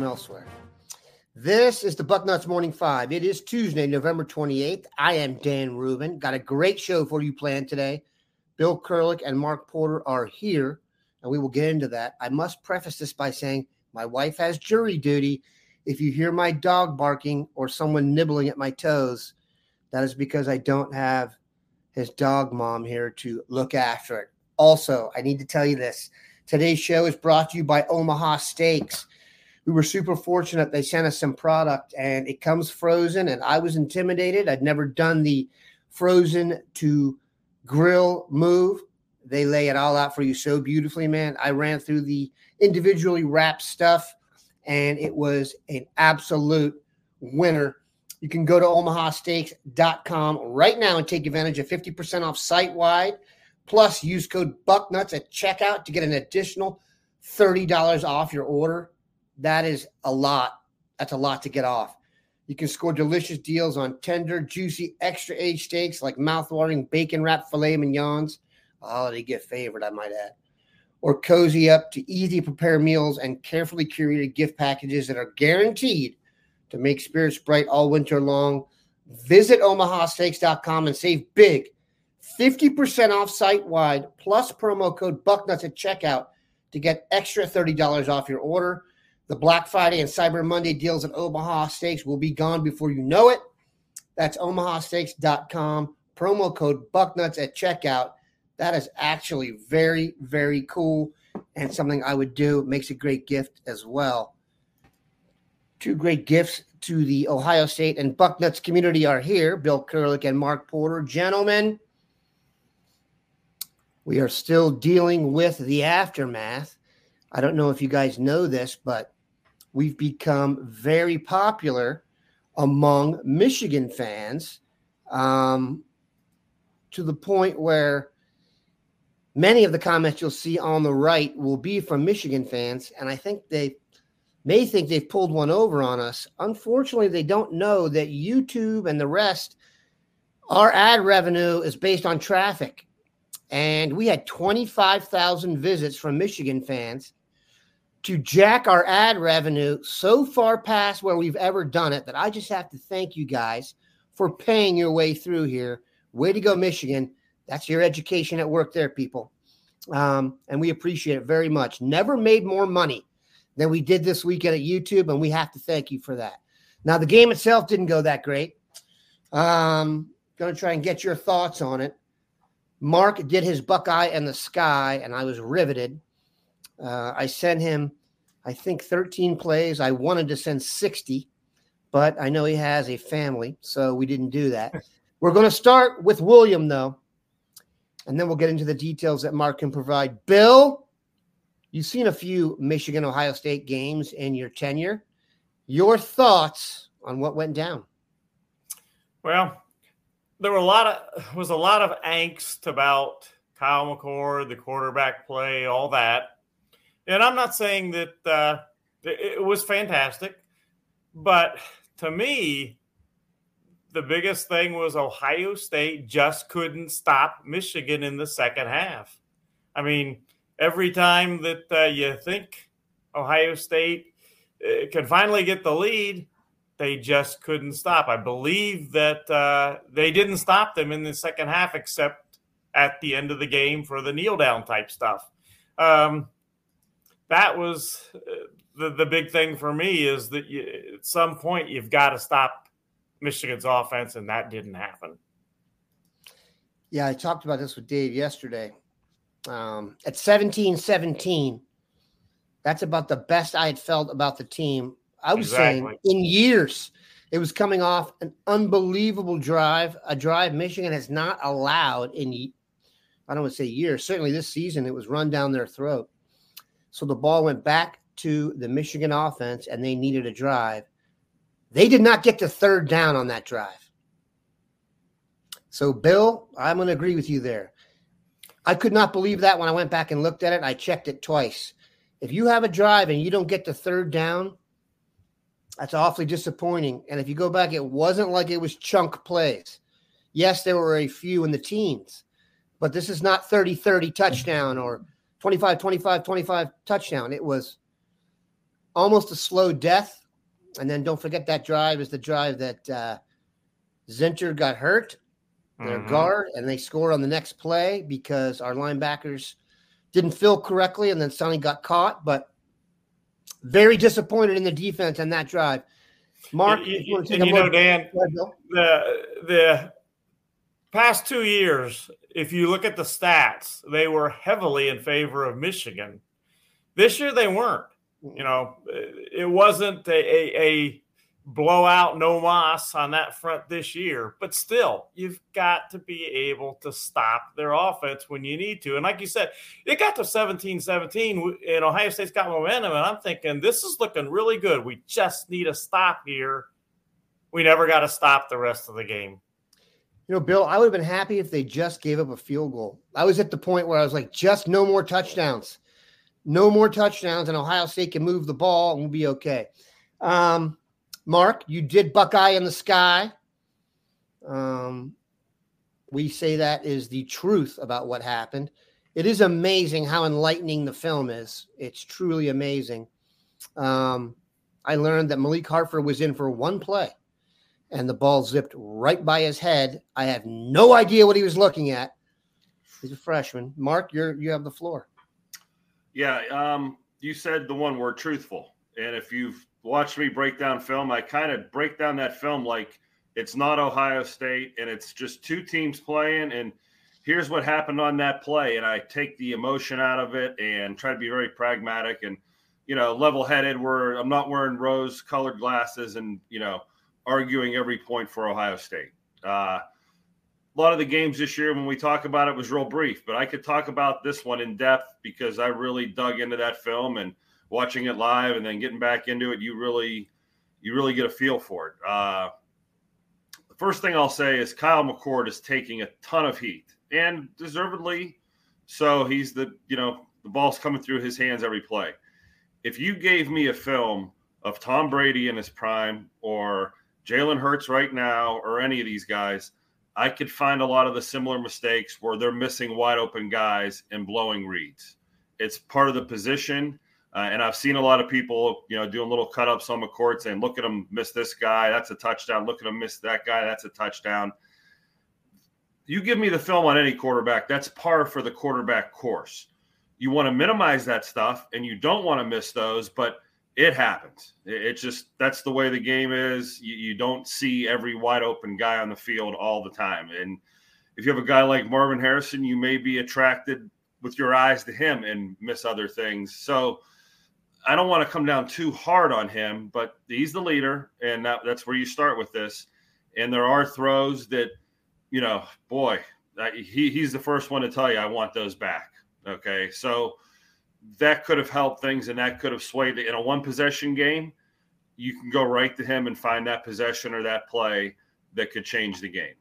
From elsewhere. This is the Bucknuts Morning Five. It is Tuesday, November 28th. I am Dan Rubin. Got a great show for you planned today. Bill Kurelic and Mark Porter are here, and we will get into that. I must preface this by saying my wife has jury duty. If you hear my dog barking or someone nibbling at my toes, that is because I don't have his dog mom here to look after it. Also, I need to tell you this. Today's show is brought to you by Omaha Steaks. We were super fortunate. They sent us some product and it comes frozen, and I was intimidated. I'd never done the frozen to grill move. They lay it all out for you so beautifully, man. I ran through the individually wrapped stuff and it was an absolute winner. You can go to omahasteaks.com right now and take advantage of 50% off site wide. Plus, use code BUCKNUTS at checkout to get an additional $30 off your order. That is a lot. That's a lot to get off. You can score delicious deals on tender, juicy, extra aged steaks like mouthwatering bacon wrapped filet mignons, a holiday gift favorite, I might add, or cozy up to easy prepare meals and carefully curated gift packages that are guaranteed to make spirits bright all winter long. Visit omahasteaks.com and save big 50% off site wide plus promo code bucknuts at checkout to get extra $30 off your order. The Black Friday and Cyber Monday deals at Omaha Steaks will be gone before you know it. That's omahasteaks.com. Promo code bucknuts at checkout. That is actually very, very cool and something I would do. It makes a great gift as well. Two great gifts to the Ohio State and Bucknuts community are here Bill Kurelic and Mark Porter. Gentlemen, we are still dealing with the aftermath. I don't know if you guys know this, but we've become very popular among Michigan fans um, to the point where many of the comments you'll see on the right will be from Michigan fans. And I think they may think they've pulled one over on us. Unfortunately, they don't know that YouTube and the rest, our ad revenue is based on traffic and we had 25,000 visits from Michigan fans to jack our ad revenue so far past where we've ever done it that I just have to thank you guys for paying your way through here. Way to go, Michigan. That's your education at work there, people. Um, and we appreciate it very much. Never made more money than we did this weekend at YouTube, and we have to thank you for that. Now, the game itself didn't go that great. Um, going to try and get your thoughts on it. Mark did his Buckeye in the sky, and I was riveted. Uh, I sent him, I think, 13 plays. I wanted to send 60, but I know he has a family, so we didn't do that. We're going to start with William, though, and then we'll get into the details that Mark can provide. Bill, you've seen a few Michigan Ohio State games in your tenure. Your thoughts on what went down? Well, there were a lot of was a lot of angst about Kyle McCord, the quarterback play, all that. And I'm not saying that uh, it, was fantastic. But to me, the biggest thing was Ohio State just couldn't stop Michigan in the second half. I mean, every time that uh, you think Ohio State uh, can finally get the lead, they just couldn't stop. I believe that uh, they didn't stop them in the second half, except at the end of the game for the kneel down type stuff. Um, that was uh, the, the big thing for me is that you, at some point you've got to stop Michigan's offense, and that didn't happen. Yeah, I talked about this with Dave yesterday. Um, at 17 17, that's about the best I had felt about the team. I was exactly. saying in years. It was coming off an unbelievable drive, a drive Michigan has not allowed in, I don't want to say years, certainly this season, it was run down their throat. So the ball went back to the Michigan offense and they needed a drive. They did not get to third down on that drive. So, Bill, I'm going to agree with you there. I could not believe that when I went back and looked at it. I checked it twice. If you have a drive and you don't get to third down, that's awfully disappointing. And if you go back, it wasn't like it was chunk plays. Yes, there were a few in the teens, but this is not 30 30 touchdown or 25 25 25 touchdown. It was almost a slow death and then don't forget that drive is the drive that uh, Zinter got hurt, their mm-hmm. guard, and they scored on the next play because our linebackers didn't fill correctly, and then Sonny got caught. But very disappointed in the defense on that drive. Mark, you, you, you, you know, Dan, the the past two years, if you look at the stats, they were heavily in favor of Michigan. This year, they weren't. You know, it wasn't a, a, a blowout, no moss on that front this year, but still, you've got to be able to stop their offense when you need to. And like you said, it got to 17 17, and Ohio State's got momentum. And I'm thinking, this is looking really good. We just need a stop here. We never got to stop the rest of the game. You know, Bill, I would have been happy if they just gave up a field goal. I was at the point where I was like, just no more touchdowns no more touchdowns, and Ohio State can move the ball and we'll be okay. Um, Mark, you did Buckeye in the sky. Um, we say that is the truth about what happened. It is amazing how enlightening the film is. It's truly amazing. Um, I learned that Malik Hartford was in for one play and the ball zipped right by his head. I have no idea what he was looking at. He's a freshman. Mark, you're you have the floor. Yeah, um, you said the one word truthful. And if you've watched me break down film, I kind of break down that film like it's not Ohio State and it's just two teams playing. And here's what happened on that play. And I take the emotion out of it and try to be very pragmatic and, you know, level headed where I'm not wearing rose colored glasses and, you know, arguing every point for Ohio State. Uh, a lot of the games this year when we talk about it was real brief, but I could talk about this one in depth because I really dug into that film and watching it live and then getting back into it, you really you really get a feel for it. Uh, the first thing I'll say is Kyle McCord is taking a ton of heat and deservedly so. He's the you know the ball's coming through his hands every play. If you gave me a film of Tom Brady in his prime or Jalen Hurts right now or any of these guys, I could find a lot of the similar mistakes where they're missing wide open guys and blowing reads. It's part of the position. Uh, and I've seen a lot of people, you know, doing little cut ups on the court saying, look at him miss this guy. That's a touchdown. Look at him miss that guy. That's a touchdown. You give me the film on any quarterback, that's par for the quarterback course. You want to minimize that stuff and you don't want to miss those, but it happens. It's just that's the way the game is. You, you, don't see every wide open guy on the field all the time. And if you have a guy like Marvin Harrison, you may be attracted with your eyes to him and miss other things. So I don't want to come down too hard on him, but he's the leader, and that, that's where you start with this. And there are throws that, you know, boy, he, he's the first one to tell you, I want those back. Okay. So, that could have helped things and that could have swayed in a one possession game. You can go right to him and find that possession or that play that could change the game.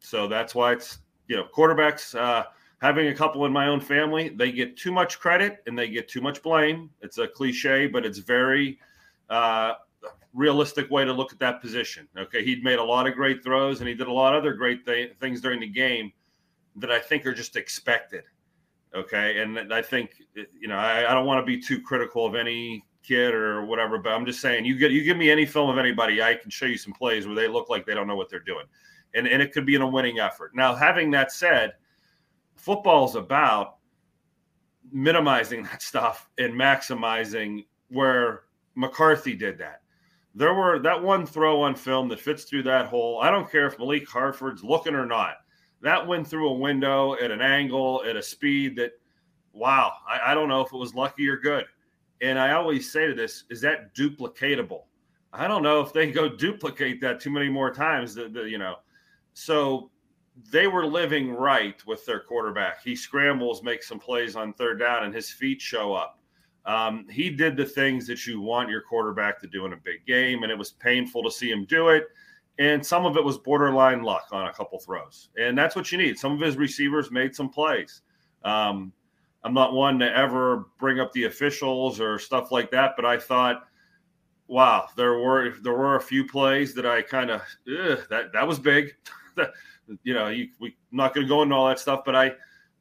So that's why it's, you know, quarterbacks, uh, having a couple in my own family, they get too much credit and they get too much blame. It's a cliche, but it's very, uh, realistic way to look at that position. Okay, he'd made a lot of great throws and he did a lot of other great th- things during the game that I think are just expected. Okay, and I think you know I, I don't want to be too critical of any kid or whatever, but I'm just saying you get you give me any film of anybody, I can show you some plays where they look like they don't know what they're doing, and and it could be in a winning effort. Now, having that said, football is about minimizing that stuff and maximizing where McCarthy did that. There were that one throw on film that fits through that hole. I don't care if Malik Hartford's looking or not. That went through a window at an angle at a speed that, wow, I, I don't know if it was lucky or good. And I always say to this, is that duplicatable? I don't know if they go duplicate that too many more times. The, the, you know, so they were living right with their quarterback. He scrambles, makes some plays on third down, and his feet show up. Um, he did the things that you want your quarterback to do in a big game, and it was painful to see him do it. And some of it was borderline luck on a couple throws, and that's what you need. Some of his receivers made some plays. Um, I'm not one to ever bring up the officials or stuff like that, but I thought, wow, there were there were a few plays that I kind of that that was big. you know, you, we I'm not going to go into all that stuff, but I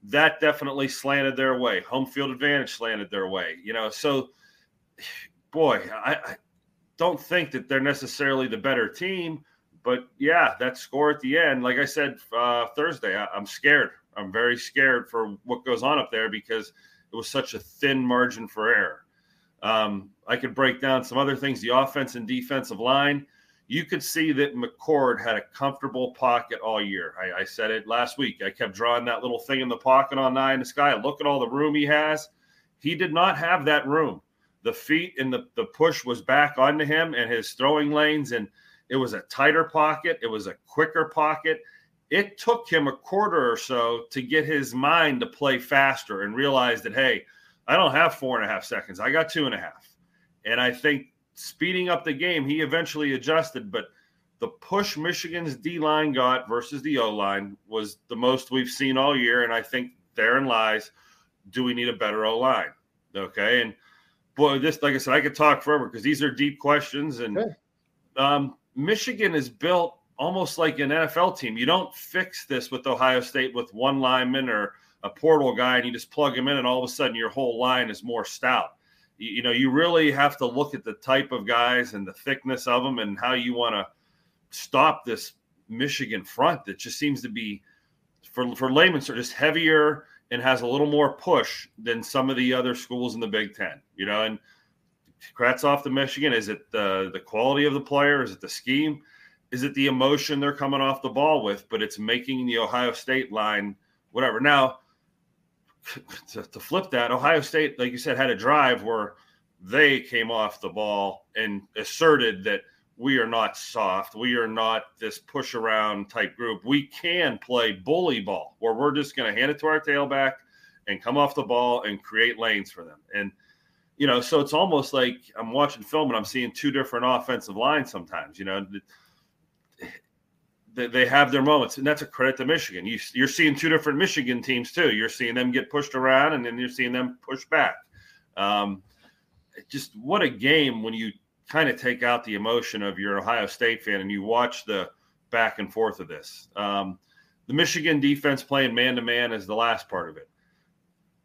that definitely slanted their way. Home field advantage slanted their way. You know, so boy, I, I don't think that they're necessarily the better team, but yeah, that score at the end, like I said uh, Thursday, I, I'm scared. I'm very scared for what goes on up there because it was such a thin margin for error. Um, I could break down some other things, the offense and defensive line you could see that McCord had a comfortable pocket all year. I, I, said it last week. I kept drawing that little thing in the pocket on nine in the sky. Look at all the room he has. He did not have that room. The feet and the, the push was back onto him and his throwing lanes, and it was a tighter pocket. It was a quicker pocket. It took him a quarter or so to get his mind to play faster and realize that, hey, I don't have four and a half seconds. I got two and a half. And I think speeding up the game, he eventually adjusted. But the push Michigan's D line got versus the O line was the most we've seen all year. And I think therein lies do we need a better O line? Okay. And boy, this, like I said, I could talk forever because these are deep questions. And um, Michigan is built almost like an NFL team. You don't fix this with Ohio State with one lineman or a portal guy and you just plug him in, and all of a sudden your whole line is more stout you know, you really have to look at the type of guys and the thickness of them and how you want to stop this Michigan front that just seems to be, for for laymen, sort of just heavier and has a little more push than some of the other schools in the Big Ten. You know, and crats off to Michigan. Is it the the quality of the player? Is it the scheme? Is it the emotion they're coming off the ball with? But it's making the Ohio State line whatever. Now to, to, flip that, Ohio State, like you said, had a drive where they came off the ball and asserted that we are not soft. We are not this push around type group. We can play bully ball where we're just going to hand it to our tailback and come off the ball and create lanes for them. And, you know, so it's almost like I'm watching film and I'm seeing two different offensive lines sometimes, you know they, they have their moments, and that's a credit to Michigan. You, you're seeing two different Michigan teams too. You're seeing them get pushed around, and then you're seeing them push back. Um, just what a game when you kind of take out the emotion of your Ohio State fan and you watch the back and forth of this. Um, the Michigan defense playing man to man is the last part of it.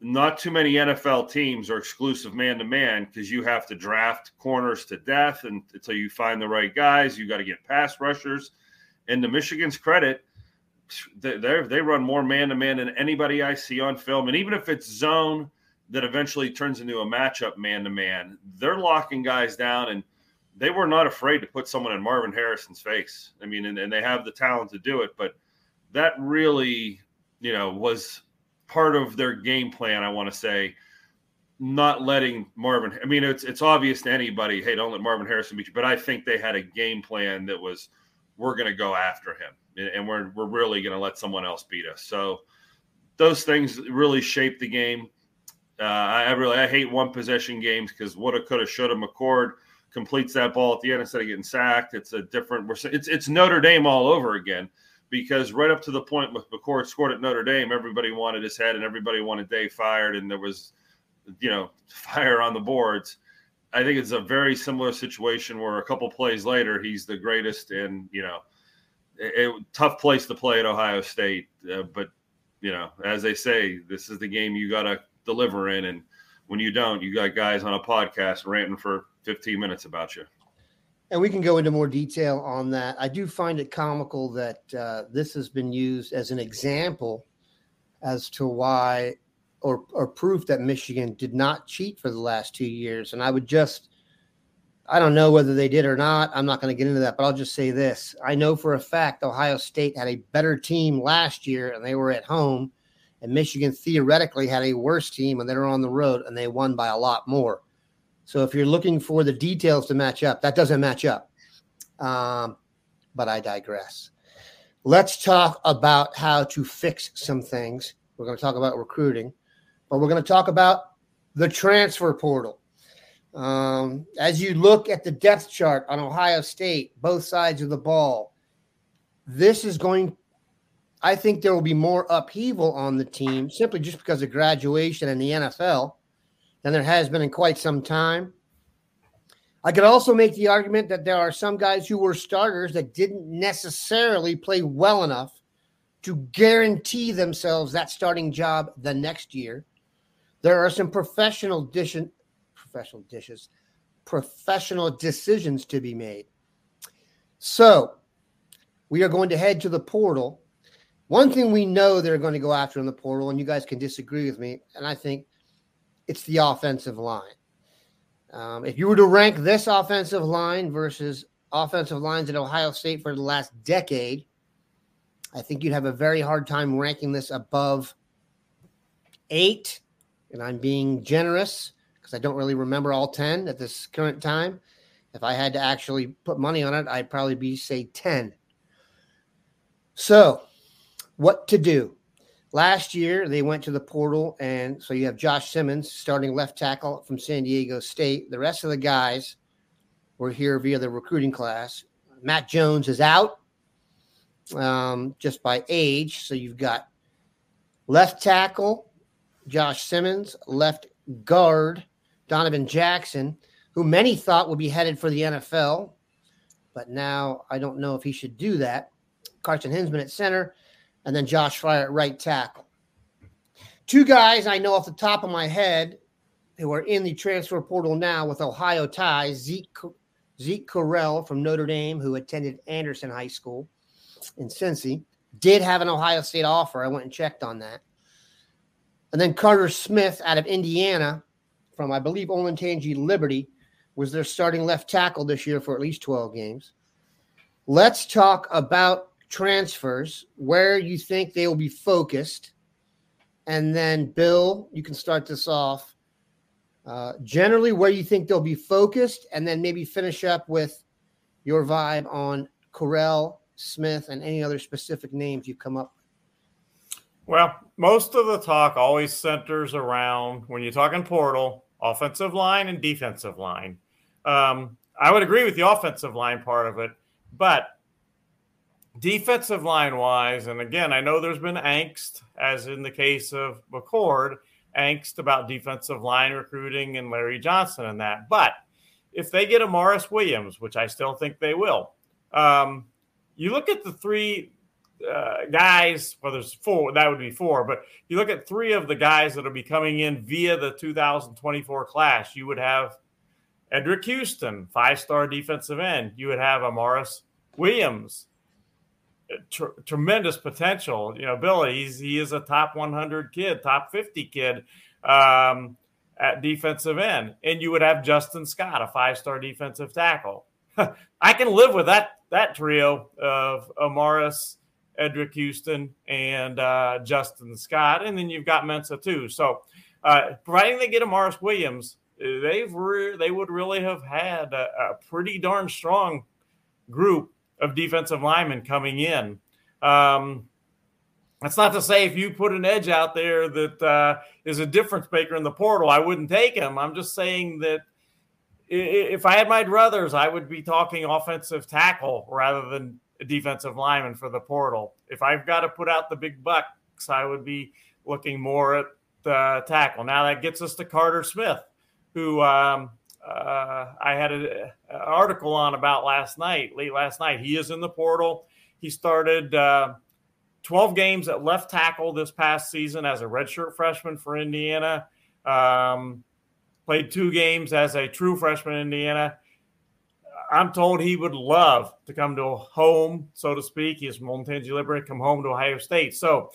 Not too many NFL teams are exclusive man to man because you have to draft corners to death and until you find the right guys. You got to get pass rushers. And to Michigan's credit, they they run more man to man than anybody I see on film. And even if it's zone that eventually turns into a matchup man to man, they're locking guys down and they were not afraid to put someone in Marvin Harrison's face. I mean, and, and they have the talent to do it, but that really, you know, was part of their game plan, I want to say, not letting Marvin. I mean, it's it's obvious to anybody, hey, don't let Marvin Harrison beat you. But I think they had a game plan that was – we're going to go after him and we're, we're really going to let someone else beat us. So those things really shape the game. Uh, I really I hate one possession games because woulda, coulda, shoulda. McCord completes that ball at the end instead of getting sacked. It's a different. We're it's it's Notre Dame all over again because right up to the point with McCord scored at Notre Dame, everybody wanted his head and everybody wanted Day fired, and there was, you know, fire on the boards. I think it's a very similar situation where a couple plays later he's the greatest, and you know, it, tough place to play at Ohio State. Uh, but you know, as they say, this is the game you got to deliver in, and when you don't, you got guys on a podcast ranting for 15 minutes about you. And we can go into more detail on that. I do find it comical that uh, this has been used as an example as to why or, or proof that Michigan did not cheat for the last two years. And I would just, I don't know whether they did or not. I'm not going to get into that, but I'll just say this. I know for a fact Ohio State had a better team last year and they were at home, and Michigan theoretically had a worse team and they were on the road and they won by a lot more. So if you're looking for the details to match up, that doesn't match up. Um, but I digress. Let's talk about how to fix some things. We're going to talk about recruiting, but we're going to talk about the transfer portal. Um, as you look at the depth chart on Ohio State, both sides of the ball, this is going. I think there will be more upheaval on the team simply just because of graduation and the NFL than there has been in quite some time. I could also make the argument that there are some guys who were starters that didn't necessarily play well enough to guarantee themselves that starting job the next year. There are some professional dish- professional dishes, professional decisions to be made. So, we are going to head to the portal. One thing we know they're going to go after in the portal, and you guys can disagree with me, and I think it's the offensive line. Um, if you were to rank this offensive line versus offensive lines at Ohio State for the last decade, I think you'd have a very hard time ranking this above eight. And I'm being generous because I don't really remember all 10 at this current time. If I had to actually put money on it, I'd probably be, say, 10. So, what to do? Last year, they went to the portal, and so you have Josh Simmons starting left tackle from San Diego State. The rest of the guys were here via the recruiting class. Matt Jones is out um, just by age. So you've got left tackle Josh Simmons, left guard Donovan Jackson, who many thought would be headed for the NFL, but now I don't know if he should do that. Carson Hinzman at center, and then Josh Fryar at right tackle. Two guys I know off the top of my head who are in the transfer portal now with Ohio ties Zeke, Zeke Correll from Notre Dame, who attended Anderson High School in Cincy, did have an Ohio State offer. I went and checked on that. And then Carter Smith out of Indiana from, I believe, Olentangy Liberty was their starting left tackle this year for at least 12 games. Let's talk about transfers, where you think they will be focused. And then, Bill, you can start this off. Uh, generally, where you think they'll be focused, and then maybe finish up with your vibe on Correll, Smith, and any other specific names you've come up with. Well, most of the talk always centers around when you're talking portal, offensive line and defensive line. Um, I would agree with the offensive line part of it, but defensive line wise, and again, I know there's been angst, as in the case of McCord, angst about defensive line recruiting and Larry Johnson and that. But if they get a Morris Williams, which I still think they will, um, you look at the three uh, guys, well, there's four, that would be four, but you look at three of the guys that will be coming in via the 2024 class, you would have Eddrick Houston, five star defensive end. You would have a Morris Williams, tr- tremendous potential. You know, Billy, he's, he is a top 100 kid, top 50 kid um, at defensive end. And you would have Justin Scott, a five star defensive tackle. I can live with that that trio of Amaris, Eddrick Houston, and uh, Justin Scott. And then you've got Mensah too. So uh, providing they get Amaris Williams, they've re- they would really have had a, a pretty darn strong group of defensive linemen coming in. Um, that's not to say if you put an edge out there that uh, is a difference maker in the portal, I wouldn't take him. I'm just saying that if I had my druthers, I would be talking offensive tackle rather than defensive lineman for the portal. If I've got to put out the big bucks, I would be looking more at the tackle. Now that gets us to Carter Smith, who um, uh, I had an article on about last night, late last night. He is in the portal. He started uh, 12 games at left tackle this past season as a redshirt freshman for Indiana. Um, played two games as a true freshman in Indiana. I'm told he would love to come to home, so to speak. He's from Olentangy Liberty, come home to Ohio State. So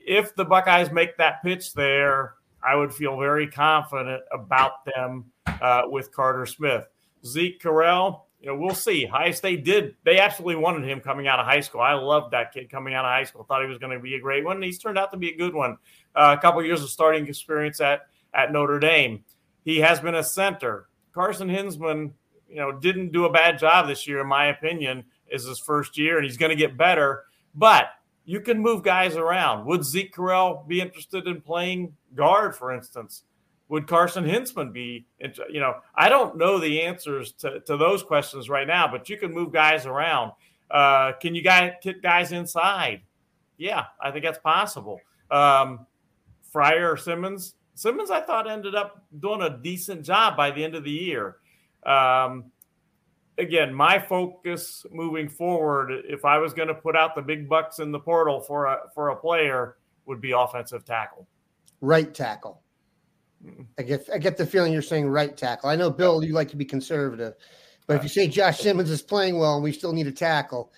if the Buckeyes make that pitch there, I would feel very confident about them uh, with Carter Smith. Zeke Correll, you know, we'll see. Ohio State did, they absolutely wanted him coming out of high school. I loved that kid coming out of high school. Thought he was going to be a great one. He's turned out to be a good one. Uh, a couple of years of starting experience at, at Notre Dame. He has been a center. Carson Hinzman, you know, didn't do a bad job this year, in my opinion, is his first year, and he's going to get better. But you can move guys around. Would Zeke Correll be interested in playing guard, for instance? Would Carson Hinzman be, you know, I don't know the answers to, to those questions right now, but you can move guys around. Uh, can you guys kick guys inside? Yeah, I think that's possible. Um, Fryar Simmons, Simmons, I thought ended up doing a decent job by the end of the year. Um, again, my focus moving forward, if I was going to put out the big bucks in the portal for a for a player, would be offensive tackle, right tackle. I get I get the feeling you're saying right tackle. I know Bill, you like to be conservative, but if you say Josh Simmons is playing well and we still need a tackle,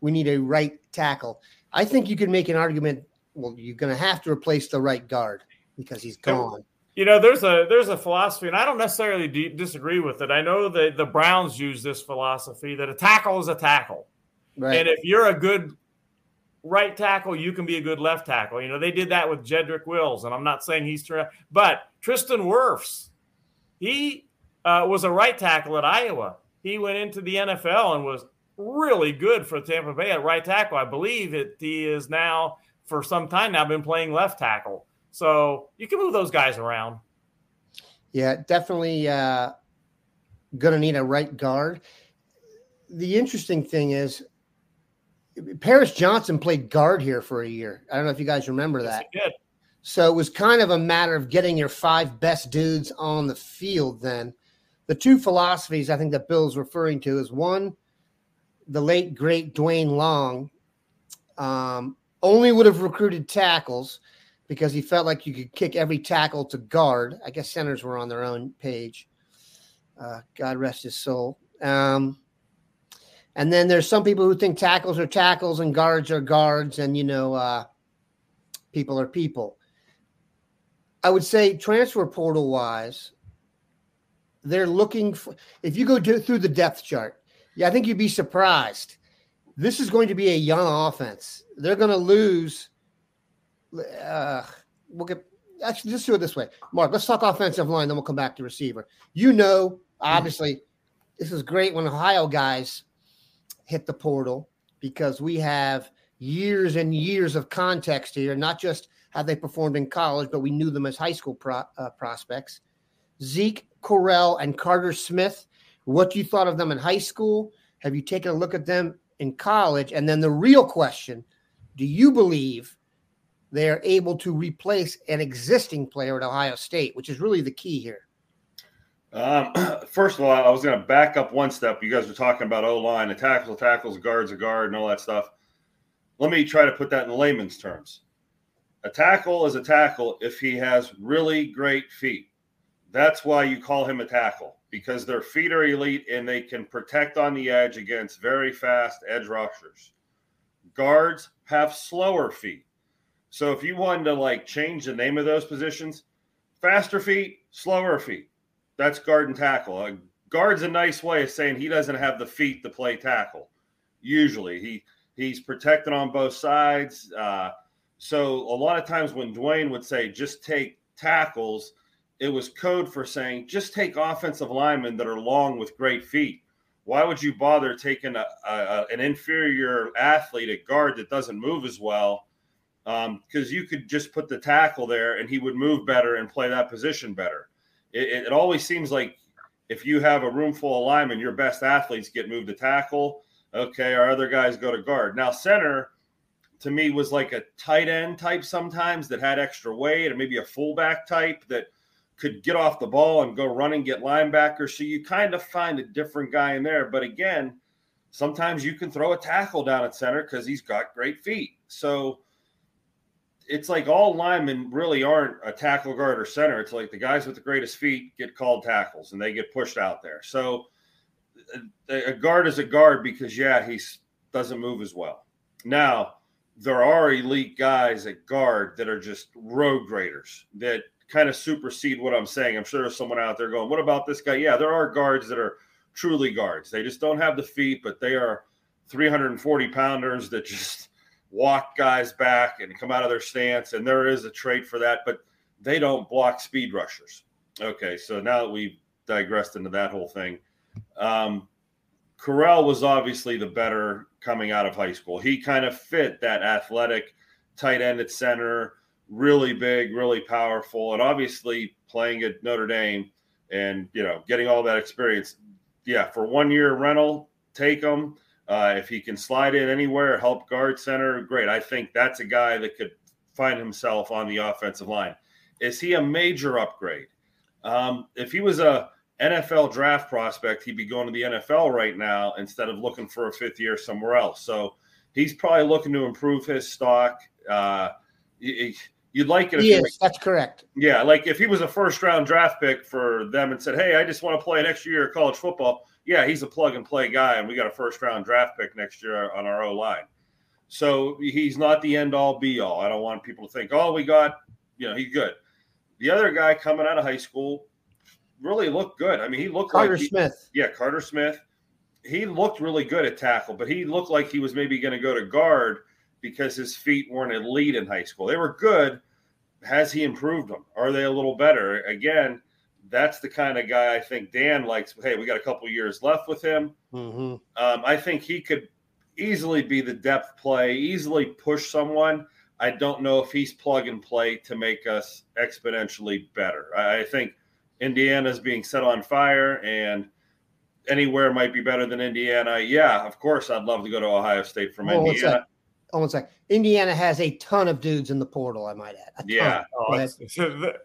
we need a right tackle. I think you can make an argument. Well, you're going to have to replace the right guard because he's gone. You know, there's a there's a philosophy, and I don't necessarily d- disagree with it. I know that the Browns use this philosophy that a tackle is a tackle, right. and if you're a good right tackle, you can be a good left tackle. You know, they did that with Jedrick Wills, and I'm not saying he's trying, but Tristan Wirfs, he uh, was a right tackle at Iowa. He went into the NFL and was really good for Tampa Bay at right tackle. I believe it. He is now for some time now been playing left tackle. So you can move those guys around. Yeah, definitely uh, going to need a right guard. The interesting thing is, Paris Johnson played guard here for a year. I don't know if you guys remember that. Yes, so it was kind of a matter of getting your five best dudes on the field then. The two philosophies I think that Bill's referring to is one, the late great Dwayne Long um, only would have recruited tackles – because he felt like you could kick every tackle to guard. I guess centers were on their own page. Uh, God rest his soul. Um, and then there's some people who think tackles are tackles and guards are guards, and you know, uh, people are people. I would say transfer portal wise, they're looking for. If you go through the depth chart, yeah, I think you'd be surprised. This is going to be a young offense. They're going to lose uh, we'll get actually just do it this way. Mark, let's talk offensive line, then we'll come back to receiver. You know, obviously, this is great when Ohio guys hit the portal because we have years and years of context here, not just how they performed in college, but we knew them as high school pro, uh, prospects. Zeke Correll and Carter Smith, what you thought of them in high school? Have you taken a look at them in college? And then the real question do you believe they are able to replace an existing player at Ohio State, which is really the key here. Um, first of all, I was going to back up one step. You guys were talking about O line, a tackles, tackles, guards, a guard, and all that stuff. Let me try to put that in layman's terms. A tackle is a tackle if he has really great feet. That's why you call him a tackle because their feet are elite and they can protect on the edge against very fast edge rushers. Guards have slower feet. So if you wanted to like change the name of those positions, faster feet, slower feet. That's guard and tackle. Guard's a nice way of saying he doesn't have the feet to play tackle. Usually, he he's protected on both sides. Uh, so a lot of times when Dwayne would say just take tackles, it was code for saying just take offensive linemen that are long with great feet. Why would you bother taking a, a, an inferior athlete at guard that doesn't move as well? because um, you could just put the tackle there and he would move better and play that position better. It, it, always seems like if you have a room full of linemen, your best athletes get moved to tackle. Okay, our other guys go to guard. Now, center to me was like a tight end type sometimes that had extra weight, or maybe a fullback type that could get off the ball and go run and get linebackers. So you kind of find a different guy in there. But again, sometimes you can throw a tackle down at center because he's got great feet. So it's like all linemen really aren't a tackle guard or center. It's like the guys with the greatest feet get called tackles and they get pushed out there. So a guard is a guard because yeah, he doesn't move as well. Now there are elite guys at guard that are just road graders that kind of supersede what I'm saying. I'm sure there's someone out there going, "What about this guy?" Yeah, there are guards that are truly guards. They just don't have the feet, but they are 340 pounders that just walk guys back and come out of their stance. And there is a trait for that, but they don't block speed rushers. Okay, so now that we've digressed into that whole thing, um, Correll was obviously the better coming out of high school. He kind of fit that athletic tight end at center, really big, really powerful, and obviously playing at Notre Dame and you know getting all that experience. Yeah, for one year rental, take him. Uh, if he can slide in anywhere, help guard center, great. I think that's a guy that could find himself on the offensive line. Is he a major upgrade? Um, if he was a NFL draft prospect, he'd be going to the NFL right now instead of looking for a fifth year somewhere else. So he's probably looking to improve his stock. Uh, you'd like it. If yes, that's correct. Yeah, like if he was a first round draft pick for them and said, "Hey, I just want to play an extra year of college football," yeah, he's a plug and play guy, and we got a first round draft pick next year on our O line. So he's not the end all be all. I don't want people to think, "Oh, we got," you know, he's good. The other guy coming out of high school really looked good. I mean, he looked Carter like he, Smith. Yeah, Carter Smith. He looked really good at tackle, but he looked like he was maybe going to go to guard because his feet weren't elite in high school. They were good. Has he improved them? Are they a little better? Again, that's the kind of guy I think Dan likes. Hey, we got a couple years left with him. Mm-hmm. Um, I think he could easily be the depth play, easily push someone. I don't know if he's plug and play to make us exponentially better. I think Indiana's being set on fire and anywhere might be better than Indiana. Yeah, of course, I'd love to go to Ohio State from oh, Indiana. Oh, one sec. Indiana has a ton of dudes in the portal. I might add. yeah, oh,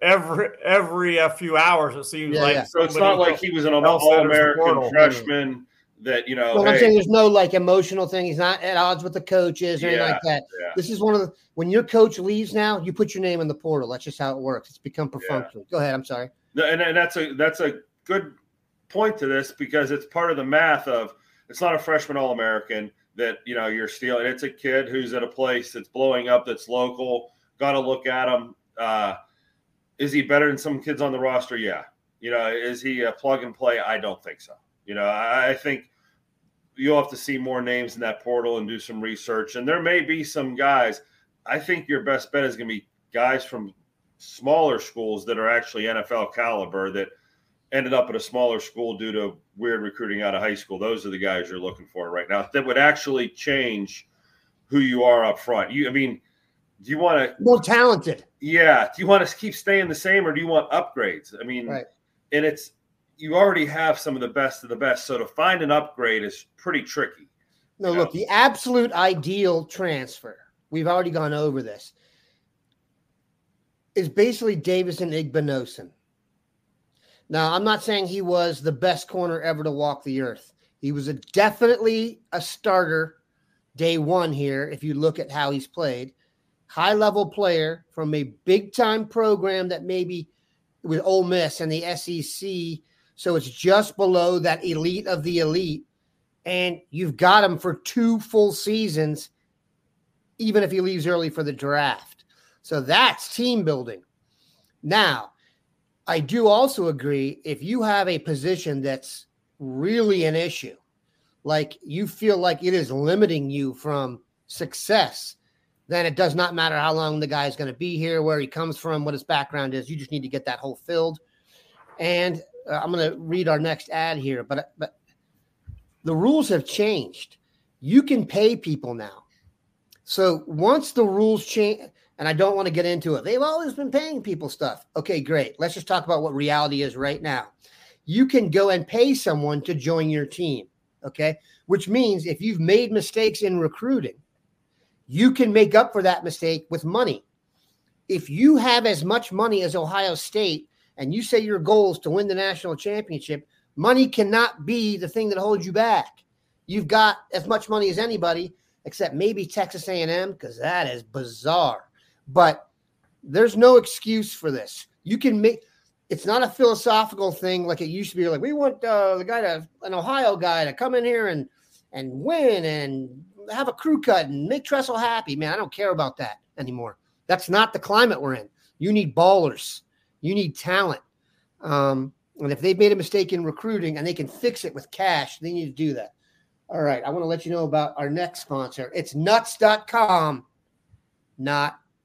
every every a few hours it seems yeah, like. Yeah. So it's not like he was an all-American freshman that you know. Well, hey, I'm saying there's no like emotional thing. He's not at odds with the coaches or yeah, anything like that. Yeah. This is one of the when your coach leaves now, you put your name in the portal. That's just how it works. It's become perfunctory. Go ahead. I'm sorry and, and that's a that's a good point to this because it's part of the math of it's not a freshman all American that you know you're stealing. It's a kid who's at a place that's blowing up, that's local. Got to look at him. Uh, is he better than some kids on the roster? Yeah. You know, is he a plug and play? I don't think so. You know, I, think you'll have to see more names in that portal and do some research. And there may be some guys. I think your best bet is going to be guys from smaller schools that are actually NFL caliber that ended up at a smaller school due to weird recruiting out of high school. Those are the guys you're looking for right now that would actually change who you are up front. You, I mean, do you want to more talented? Yeah. Do you want to keep staying the same, or do you want upgrades? I mean, right. and it's you already have some of the best of the best, so to find an upgrade is pretty tricky. No, look, know? the absolute ideal transfer. We've already gone over this is basically Davison Igbinosun. Now, I'm not saying he was the best corner ever to walk the earth. He was a, definitely a starter day one here, if you look at how he's played. High level player from a big time program that maybe with Ole Miss and the SEC. So it's just below that elite of the elite. And you've got him for two full seasons, even if he leaves early for the draft. So that's team building. Now, I do also agree if you have a position that's really an issue, like you feel like it is limiting you from success, then it does not matter how long the guy is going to be here, where he comes from, what his background is. You just need to get that hole filled. And uh, I'm going to read our next ad here, but but the rules have changed. You can pay people now. So once the rules change, and I don't want to get into it. They've always been paying people stuff. Okay, great. Let's just talk about what reality is right now. You can go and pay someone to join your team. Okay, which means if you've made mistakes in recruiting, you can make up for that mistake with money. If you have as much money as Ohio State and you say your goal is to win the national championship, money cannot be the thing that holds you back. You've got as much money as anybody, except maybe Texas A&M, because that is bizarre. But there's no excuse for this. You can make it's not a philosophical thing like it used to be. Like we want uh, the guy to an Ohio guy to come in here and and win and have a crew cut and make Tressel happy. Man, I don't care about that anymore. That's not the climate we're in. You need ballers. You need talent. Um, and if they've made a mistake in recruiting and they can fix it with cash, they need to do that. All right. I want to let you know about our next sponsor. It's nuts.com, not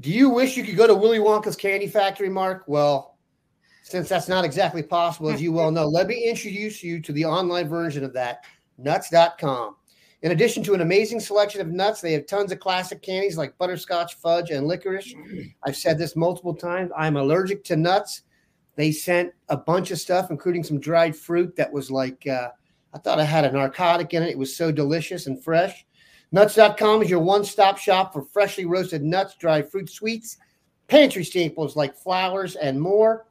Do you wish you could go to Willy Wonka's candy factory, Mark? Well, since that's not exactly possible, as you well know, let me introduce you to the online version of that, nuts.com. In addition to an amazing selection of nuts, they have tons of classic candies like butterscotch, fudge, and licorice. I've said this multiple times. I'm allergic to nuts. They sent a bunch of stuff, including some dried fruit that was like, uh, I thought I had a narcotic in it. It was so delicious and fresh. Nuts.com is your one stop shop for freshly roasted nuts, dried fruit sweets, pantry staples like flowers, and more.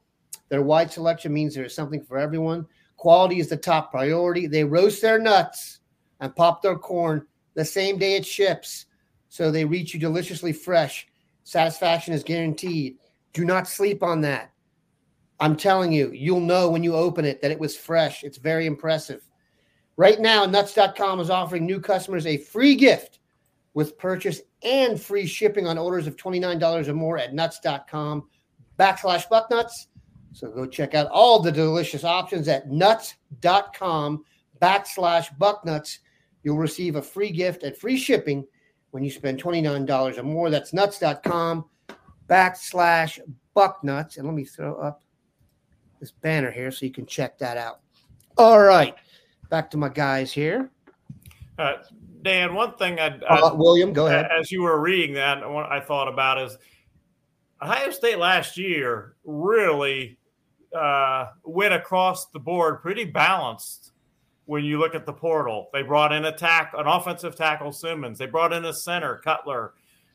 Their wide selection means there is something for everyone. Quality is the top priority. They roast their nuts and pop their corn the same day it ships, so they reach you deliciously fresh. Satisfaction is guaranteed. Do not sleep on that. I'm telling you, you'll know when you open it that it was fresh. It's very impressive. Right now, nuts.com is offering new customers a free gift with purchase and free shipping on orders of $29 or more at nuts.com backslash bucknuts. So go check out all the delicious options at nuts.com backslash bucknuts. You'll receive a free gift and free shipping when you spend $29 or more. That's nuts.com backslash bucknuts. And let me throw up this banner here so you can check that out. All right back to my guys here. Uh, Dan, one thing I uh, William, go ahead. As you were reading that, what I thought about is Ohio State last year really uh, went across the board pretty balanced. When you look at the portal, they brought in a tack, an offensive tackle Simmons. They brought in a center Cutler.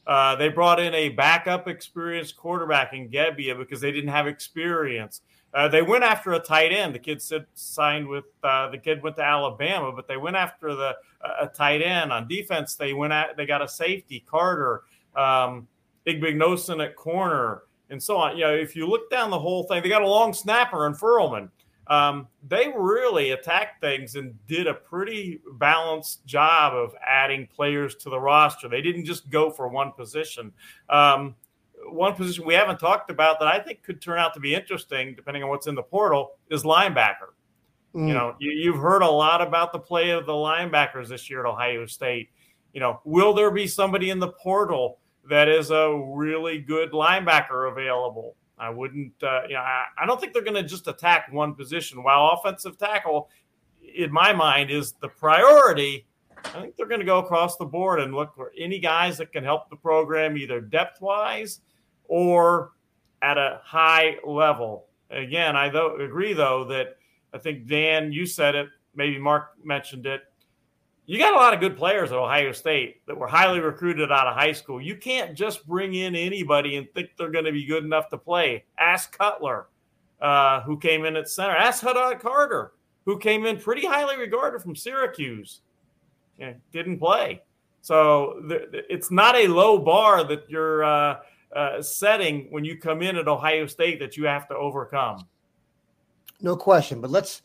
Uh, they brought in a backup experienced quarterback in Gebbia because they didn't have experience. Uh, they went after a tight end. The kid said, signed with uh, the kid went to Alabama, but they went after the a tight end on defense. They went at they got a safety Carter, um, Igbinosun at corner, and so on. You know, if you look down the whole thing, they got a long snapper in Ferlmann. Um, they really attacked things and did a pretty balanced job of adding players to the roster. They didn't just go for one position. Um, one position we haven't talked about that I think could turn out to be interesting, depending on what's in the portal, is linebacker. Mm. You know, you, have heard a lot about the play of the linebackers this year at Ohio State. You know, will there be somebody in the portal that is a really good linebacker available? I wouldn't, uh, you know, I, I don't think they're going to just attack one position. While offensive tackle, in my mind, is the priority. I think they're going to go across the board and look for any guys that can help the program either depth wise or at a high level. Again, I though, agree though that I think Dan, you said it, maybe Mark mentioned it. You got a lot of good players at Ohio State that were highly recruited out of high school. You can't just bring in anybody and think they're going to be good enough to play. Ask Cutler, uh, who came in at center. Ask Hadad Carter, who came in pretty highly regarded from Syracuse. And didn't play. So the, it's not a low bar that you're uh, uh, setting when you come in at Ohio State that you have to overcome. No question. But let's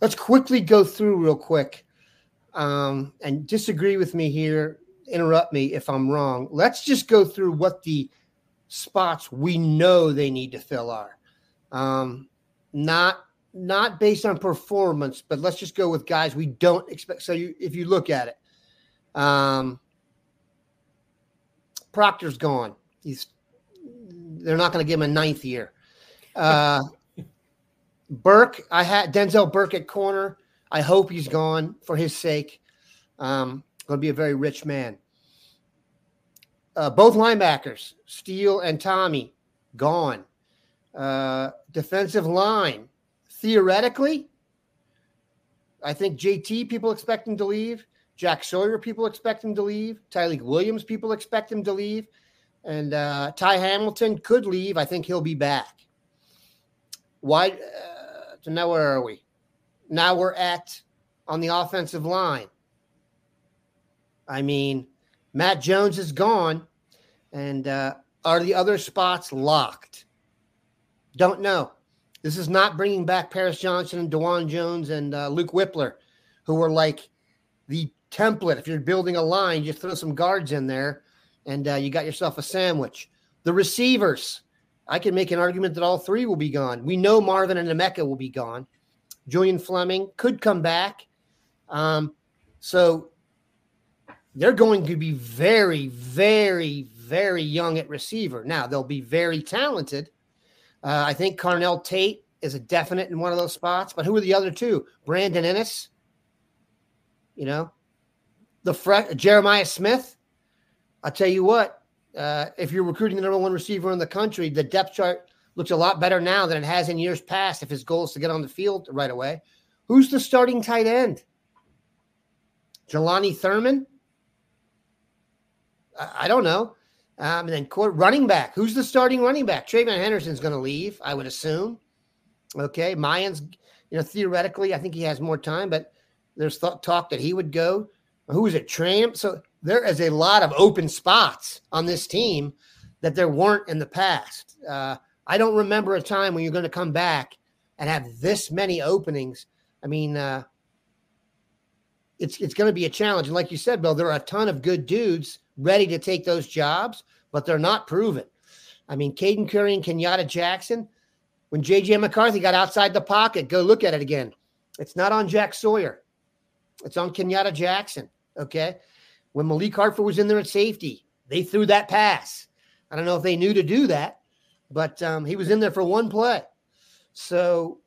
let's quickly go through real quick um, and disagree with me here. Interrupt me if I'm wrong. Let's just go through what the spots we know they need to fill are. Um, not not based on performance, but let's just go with guys we don't expect. So you, if you look at it, um, Proctor's gone. He's they're not going to give him a ninth year. Uh, Burke, I had Denzel Burke at corner. I hope he's gone for his sake. Um, going to be a very rich man. Uh, both linebackers, Steele and Tommy, gone. Uh, defensive line, theoretically, I think JT people expect him to leave. Jack Sawyer people expect him to leave. Tyleik Williams people expect him to leave. And uh, Ty Hamilton could leave. I think he'll be back. Why? Uh, so now where are we? Now we're at on the offensive line. I mean, Matt Jones is gone. And uh, are the other spots locked? Don't know. This is not bringing back Paris Johnson and Dawand Jones and uh, Luke Wypler, who were like the template. If you're building a line, you throw some guards in there and uh, you got yourself a sandwich. The receivers, I can make an argument that all three will be gone. We know Marvin and Emeka will be gone. Julian Fleming could come back. Um, so they're going to be very, very, very young at receiver. Now, they'll be very talented. Uh, I think Carnell Tate is a definite in one of those spots, but who are the other two? Brandon Inniss, you know, the fre- Jeremiah Smith. I'll tell you what, uh, if you're recruiting the number one receiver in the country, the depth chart looks a lot better now than it has in years past if his goal is to get on the field right away. Who's the starting tight end? Jelani Thurman? I, I don't know. Um, and then court running back. Who's the starting running back? TreVeyon Henderson's going to leave, I would assume. Okay. Miyan's, you know, theoretically, I think he has more time, but there's th- talk that he would go. Who is it? Tramp. So there is a lot of open spots on this team that there weren't in the past. Uh, I don't remember a time when you're going to come back and have this many openings. I mean, uh, it's it's going to be a challenge. And like you said, Bill, there are a ton of good dudes ready to take those jobs, but they're not proven. I mean, Caden Curry and Kenyatta Jackson, when JJ McCarthy got outside the pocket, go look at it again. It's not on Jack Sawyer. It's on Kenyatta Jackson. Okay. When Malik Hartford was in there at safety, they threw that pass. I don't know if they knew to do that, but um, he was in there for one play. So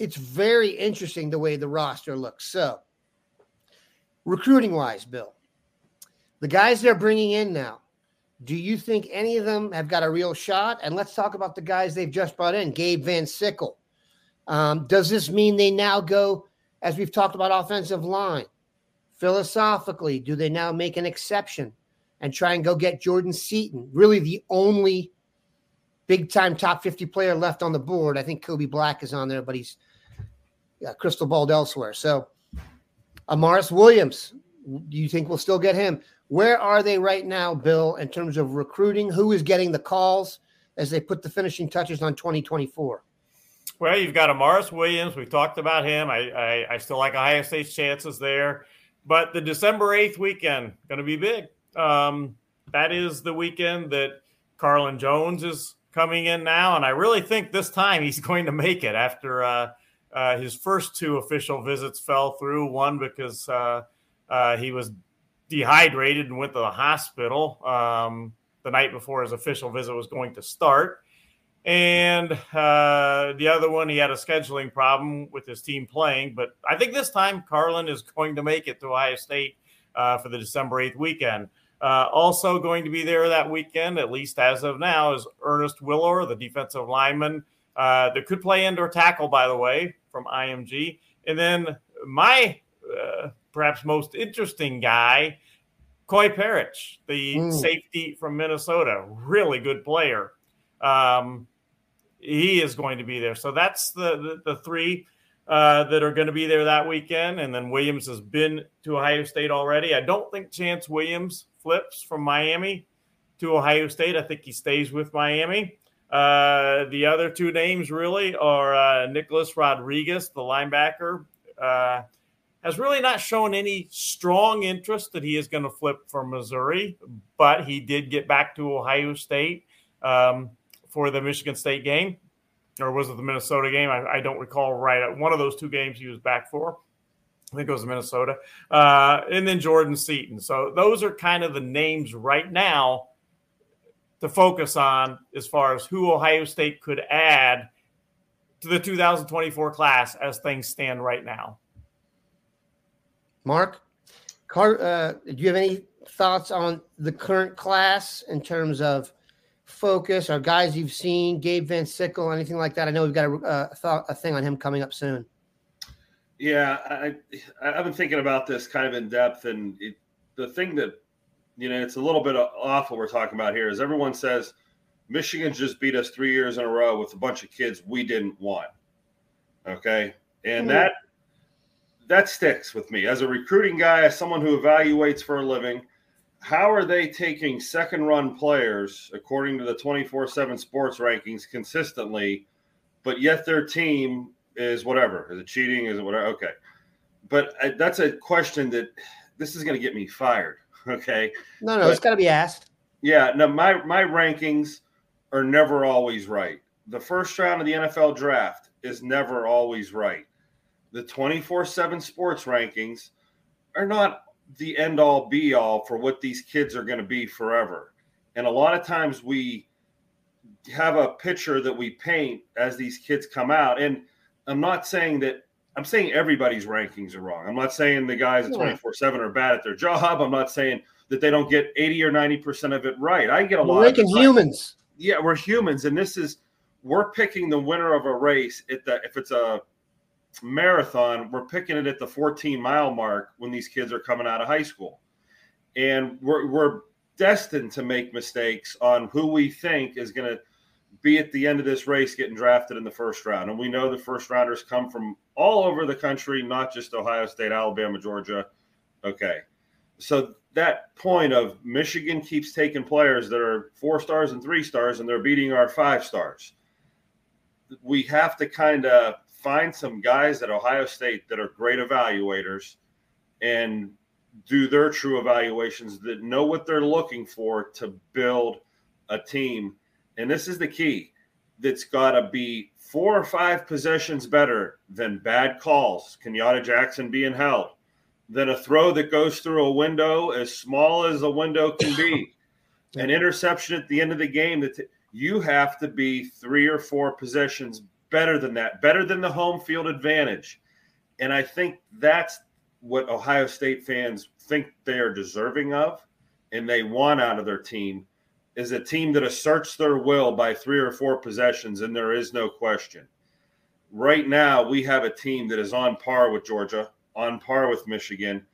it's very interesting the way the roster looks. So, recruiting wise, Bill, the guys they're bringing in now, do you think any of them have got a real shot? And let's talk about the guys they've just brought in Gabe Van Sickle. Um, does this mean they now go, as we've talked about offensive line, philosophically, do they now make an exception and try and go get Jordan Seaton? Really, the only big time top 50 player left on the board. I think Kobe Black is on there, but he's yeah, crystal balled elsewhere. So, Amaris Williams, do you think we'll still get him? Where are they right now, Bill, in terms of recruiting? Who is getting the calls as they put the finishing touches on 2024? Well, you've got Amaris Williams. We talked about him. I, I, I still like Ohio State's chances there. But the December 8th weekend, going to be big. Um, that is the weekend that Carlin Jones is coming in now. And I really think this time he's going to make it after uh, uh, his first two official visits fell through. One because uh, uh he was dehydrated and went to the hospital um, the night before his official visit was going to start. And uh, the other one, he had a scheduling problem with his team playing. But I think this time Carlin is going to make it to Ohio State uh, for the December 8th weekend. Uh, also going to be there that weekend, at least as of now, is Ernest Willor, the defensive lineman uh, that could play indoor tackle, by the way, from IMG. And then my uh, perhaps most interesting guy, Koi Perich, the mm. safety from Minnesota, really good player. Um, he is going to be there. So that's the the, the three. uh, that are going to be there that weekend. And then Williams has been to Ohio State already. I don't think Chance Williams flips from Miami to Ohio State. I think he stays with Miami. Uh, the other two names really are uh, Nicholas Rodriguez, the linebacker, uh, has really not shown any strong interest that he is going to flip for Missouri, but he did get back to Ohio State um, for the Michigan State game, or was it the Minnesota game? I, I, don't recall right. One of those two games he was back for. I think it was Minnesota. Uh, and then Jordan Seaton. So those are kind of the names right now to focus on as far as who Ohio State could add to the 2024 class as things stand right now. Mark, Car, uh, do you have any thoughts on the current class in terms of focus or guys you've seen, Gabe Van Sickle, anything like that? I know we've got a, a, thought, a thing on him coming up soon. Yeah, I, I've been thinking about this kind of in depth, and it, the thing that you know, it's a little bit off what we're talking about here. Is everyone says Michigan just beat us three years in a row with a bunch of kids we didn't want. Okay, and mm-hmm. that that sticks with me as a recruiting guy, as someone who evaluates for a living. How are they taking second run players according to the 24 7 sports rankings consistently, but yet their team is whatever? Is it cheating? Is it whatever? Okay. But uh, that's a question that this is going to get me fired Okay. No, no, but, it's got to be asked. Yeah. No, my my rankings are never always right. The first round of the NFL draft is never always right. The 24 7 sports rankings are not the end all be all for what these kids are going to be forever. And a lot of times we have a picture that we paint as these kids come out. And I'm not saying that I'm saying everybody's rankings are wrong. I'm not saying the guys at 24 7 are bad at their job. I'm not saying that they don't get 80 or 90% of it right. I get a we're lot making humans. Yeah, we're humans. And this is, we're picking the winner of a race at the, if it's a marathon, we're picking it at the 14 mile mark when these kids are coming out of high school. And we're, we're destined to make mistakes on who we think is going to be at the end of this race getting drafted in the first round. And we know the first rounders come from all over the country, not just Ohio State, Alabama, Georgia. Okay. So that point of Michigan keeps taking players that are four stars and three stars, and they're beating our five stars. We have to kind of find some guys at Ohio State that are great evaluators and do their true evaluations that know what they're looking for to build a team. And this is the key. That's got to be four or five possessions better than bad calls, Kenyatta Jackson being held, than a throw that goes through a window as small as a window can be, an interception at the end of the game. That t- you have to be three or four possessions better than that, better than the home field advantage. And I think that's what Ohio State fans think they are deserving of and they want out of their team is a team that asserts their will by three or four possessions, and there is no question. Right now, we have a team that is on par with Georgia, on par with Michigan,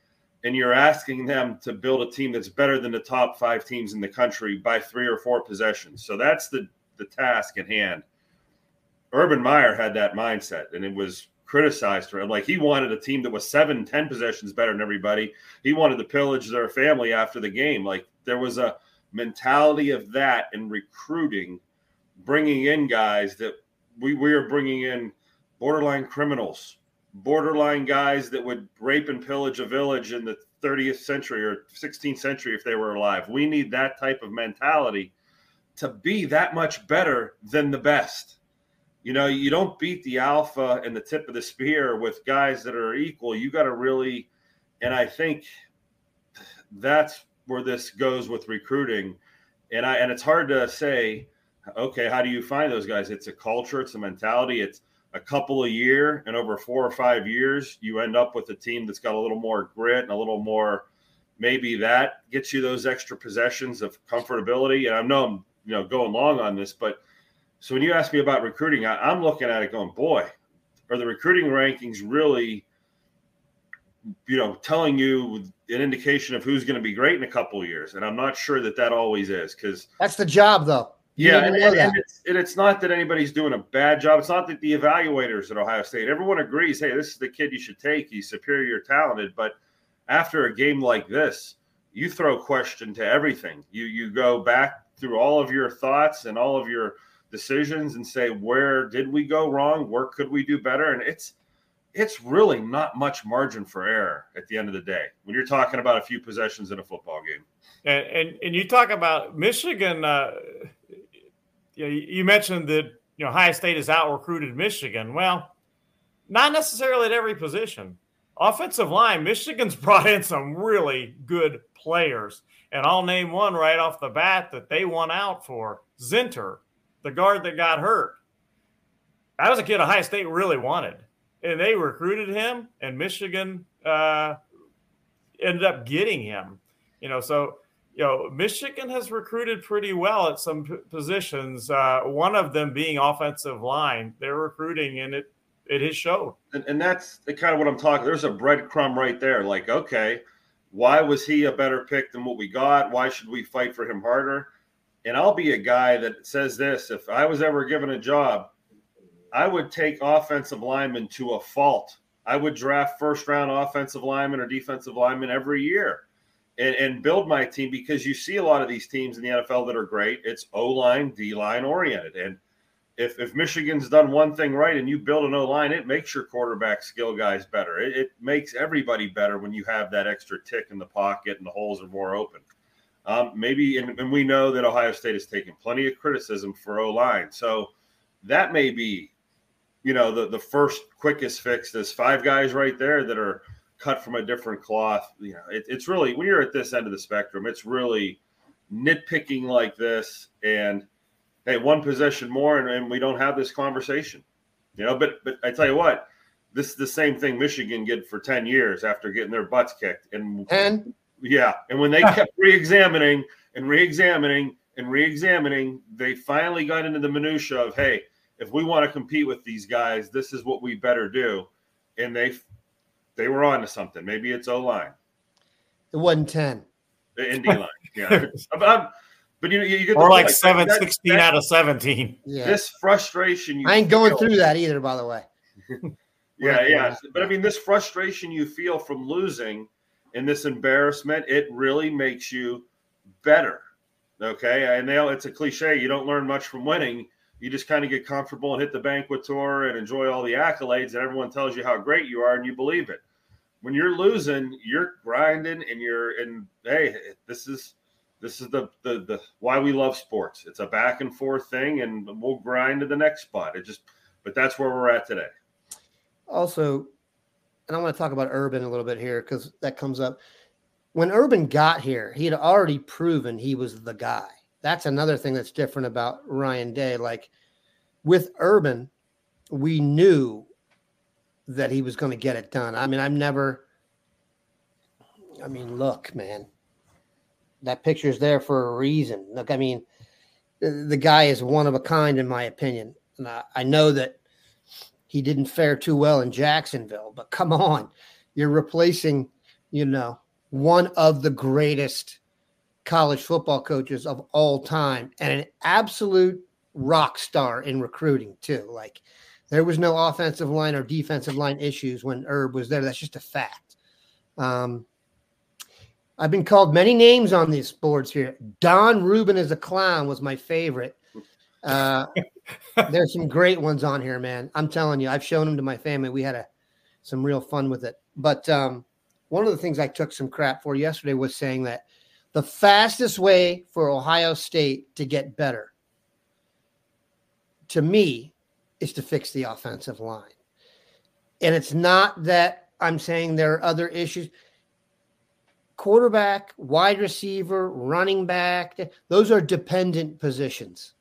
and you're asking them to build a team that's better than the top five teams in the country by three or four possessions. So that's the, the task at hand. Urban Meyer had that mindset, and it was criticized for him. Like he wanted a team that was seven, ten possessions better than everybody. He wanted to pillage their family after the game. Like there was a mentality of that in recruiting, bringing in guys that we, we are bringing in borderline criminals, borderline guys that would rape and pillage a village in the 30th century or 16th century if they were alive. We need that type of mentality to be that much better than the best. You know, you don't beat the alpha and the tip of the spear with guys that are equal. You got to really, and I think that's where this goes with recruiting. And I and it's hard to say, okay, how do you find those guys? It's a culture, it's a mentality, it's a couple a year, and over four or five years, you end up with a team that's got a little more grit and a little more. Maybe that gets you those extra possessions of comfortability. And I know I'm you know going long on this, but so when you ask me about recruiting, I, I'm looking at it going, boy, are the recruiting rankings really you know, telling you an indication of who's going to be great in a couple years. And I'm not sure that that always is because that's the job, though. You yeah, and, and, and it's, and it's not that anybody's doing a bad job. It's not that the evaluators at Ohio State, everyone agrees, hey, this is the kid you should take. He's superior talented. But after a game like this, you throw question to everything. You you go back through all of your thoughts and all of your decisions and say, where did we go wrong? Where could we do better? And it's it's really not much margin for error at the end of the day when you're talking about a few possessions in a football game. And and, and you talk about Michigan. Uh, you, you mentioned that you know Ohio State has out recruited Michigan. Well, not necessarily at every position. Offensive line, Michigan's brought in some really good players, and I'll name one right off the bat that they won out for Zinter, the guard that got hurt. That was a kid Ohio State really wanted, and they recruited him, and Michigan uh, ended up getting him. You know, so you know, Michigan has recruited pretty well at some p- positions. Uh, one of them being offensive line. They're recruiting, and it it has showed. And, and that's the kind of what I'm talking. There's a breadcrumb right there. Like, okay, why was he a better pick than what we got? Why should we fight for him harder? And I'll be a guy that says this: if I was ever given a job, I would take offensive linemen to a fault. I would draft first round offensive linemen or defensive linemen every year and, and build my team because you see a lot of these teams in the NFL that are great. It's O line, D line oriented. And if, if Michigan's done one thing right and you build an O line, it makes your quarterback skill guys better. It, it, makes everybody better when you have that extra tick in the pocket and the holes are more open. Um, maybe, and, and we know that Ohio State has taken plenty of criticism for O line. So that may be, you know, the, the first quickest fix. There's five guys right there that are cut from a different cloth. You know, it, it's really, when you're at this end of the spectrum, it's really nitpicking like this and, hey, one possession more, and, and, we don't have this conversation. You know, but but I tell you what, this is the same thing Michigan did for ten years after getting their butts kicked, and and yeah, and when they kept re-examining and re-examining and re-examining, they finally got into the minutia of, hey, if we want to compete with these guys, this is what we better do, and they they were on to something. Maybe it's O line. It wasn't ten. The Indy line, yeah. I'm, but you know, you get or like point. 7, that, 16 that, out of 17. Yeah. This frustration. I ain't going through that either, by the way. yeah, yeah. But I mean, this frustration you feel from losing and this embarrassment, it really makes you better. Okay. And they, it's a cliche. You don't learn much from winning. You just kind of get comfortable and hit the banquet tour and enjoy all the accolades, and everyone tells you how great you are, and you believe it. When you're losing, you're grinding, and you're and hey, this is this is the, the the why we love sports. It's a back and forth thing, and we'll grind to the next spot. It just, but that's where we're at today. Also, and I want to talk about Urban a little bit here because that comes up. When Urban got here, he had already proven he was the guy. That's another thing that's different about Ryan Day. Like with Urban, we knew that he was going to get it done. I mean, I've never. I mean, look, man that picture's there for a reason. Look, I mean, the, guy is one of a kind, in my opinion. And I, I know that he didn't fare too well in Jacksonville, but come on, you're replacing, you know, one of the greatest college football coaches of all time and an absolute rock star in recruiting, too. Like, there was no offensive line or defensive line issues when Herb was there. That's just a fact. Um, I've been called many names on these boards here. Don Rubin is a clown was my favorite. Uh, there's some great ones on here, man. I'm telling you, I've shown them to my family. We had a some real fun with it. But um, one of the things I took some crap for yesterday was saying that the fastest way for Ohio State to get better, to me, is to fix the offensive line. And it's not that I'm saying there are other issues quarterback, wide receiver, running back, those are dependent positions.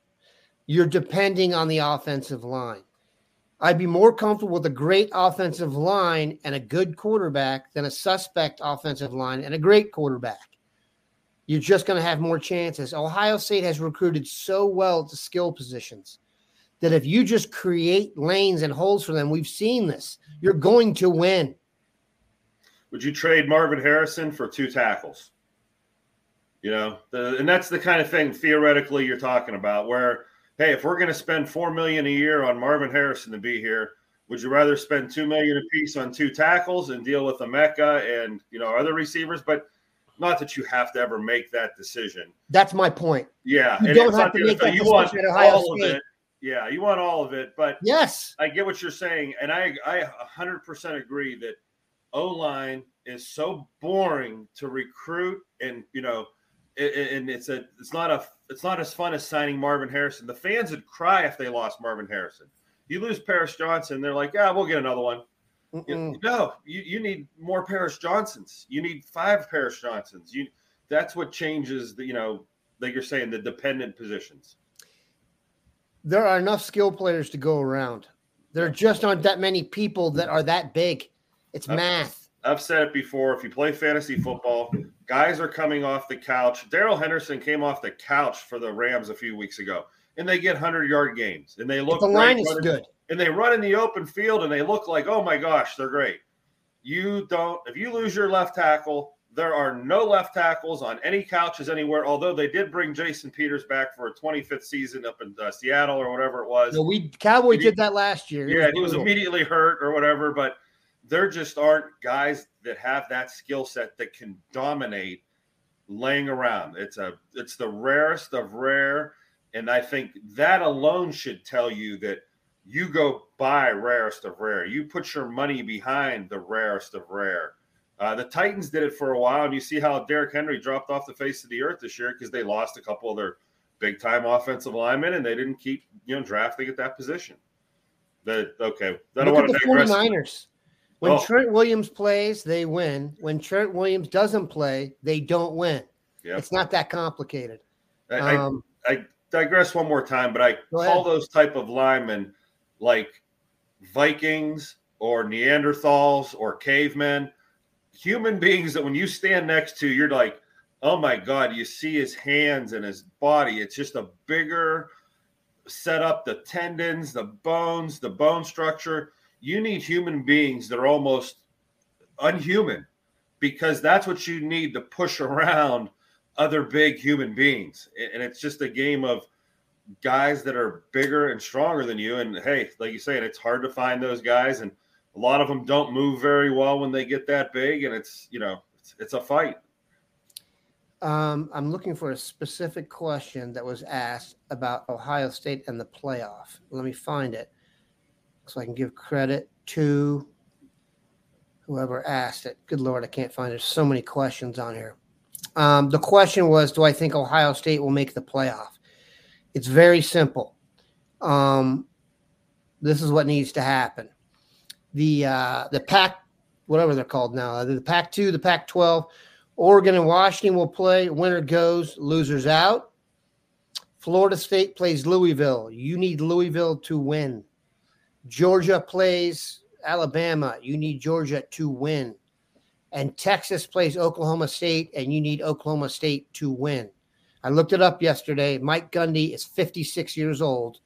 You're depending on the offensive line. I'd be more comfortable with a great offensive line and a good quarterback than a suspect offensive line and a great quarterback. You're just going to have more chances. Ohio State has recruited so well to skill positions that if you just create lanes and holes for them, we've seen this, you're going to win. Would you trade Marvin Harrison for two tackles? You know, the, and that's the kind of thing theoretically you're talking about. Where, hey, if we're going to spend four million a year on Marvin Harrison to be here, would you rather spend two million a piece on two tackles and deal with Emeka and you know other receivers? But not that you have to ever make that decision. That's my point. Yeah, you don't have to make that. You want all State. of it. Yeah, you want all of it, but Yes. I get what you're saying, and I I 100% agree that O line is so boring to recruit, and you know, and it's a it's not a it's not as fun as signing Marvin Harrison. The fans would cry if they lost Marvin Harrison. You lose Paris Johnson, they're like, yeah, we'll get another one. You- no, you, you need more Paris Johnsons. You need five Paris Johnsons. You that's what changes the you know like you're saying the dependent positions. There are enough skill players to go around. There just aren't that many people that are that big. It's I've- math. I've said it before. If you play fantasy football, guys are coming off the couch. Darrell Henderson came off the couch for the Rams a few weeks ago, and they get hundred yard games, and they look. the line is running- good. and they run in the open field, and they look like, oh my gosh, they're great. You don't. If you lose your left tackle, there are no left tackles on any couches anywhere. Although they did bring Jason Peters back for a 25th season up in uh, Seattle or whatever it was. No, we Cowboy he- did that last year. Yeah, he was immediately hurt or whatever, but there just aren't guys that have that skill set that can dominate laying around. It's a it's the rarest of rare, and I think that alone should tell you that you go buy rarest of rare. You put your money behind the rarest of rare. Uh, the Titans did it for a while, and you see how Derrick Henry dropped off the face of the earth this year because they lost a couple of their big time offensive linemen, and they didn't keep you know drafting at that position. The okay, I don't Look want to the digress. 49ers. When Oh. Trent Williams plays, they win. When Trent Williams doesn't play, they don't win. Yep. It's not that complicated. I, I- Um, I, digress one more time, but I call those type of linemen like Vikings or Neanderthals or cavemen, human beings that when you stand next to, you're like, oh my God, you see his hands and his body. It's just a bigger set up, the tendons, the bones, the bone structure. You need human beings that are almost unhuman because that's what you need to push around other big human beings. And it's just a game of guys that are bigger and stronger than you. And hey, like you say, it's hard to find those guys. And a lot of them don't move very well when they get that big. And it's, you know, it's, it's a fight. Um, I'm looking for a specific question that was asked about Ohio State and the playoff. Let me find it so I can give credit to whoever asked it. Good Lord, I can't find. There's so many questions on here. Um, the question was Do I think Ohio State will make the playoff? It's very simple. Um, this is what needs to happen. The uh, the Pac, whatever they're called now, the Pac two, the Pac twelve, Oregon and Washington will play. Winner goes, losers out. Florida State plays Louisville. You need Louisville to win. Georgia plays Alabama. You need Georgia to win. And Texas plays Oklahoma State, and you need Oklahoma State to win. I looked it up yesterday. Mike Gundy is 56 years old.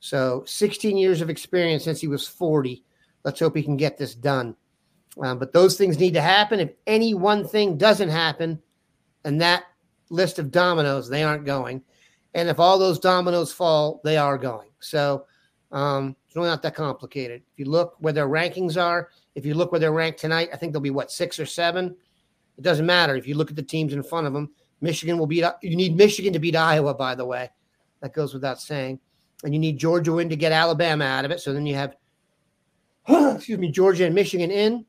So 16 years of experience since he was 40. Let's hope he can get this done. Um, but those things need to happen. If any one thing doesn't happen, and that list of dominoes, they aren't going. And if all those dominoes fall, they are going. So um, it's really not that complicated. If you look where their rankings are, if you look where they're ranked tonight, I think they'll be what six or seven. It doesn't matter if you look at the teams in front of them. Michigan will beat. You need Michigan to beat Iowa, by the way. That goes without saying. And you need Georgia win to get Alabama out of it. So then you have, excuse me, Georgia and Michigan in.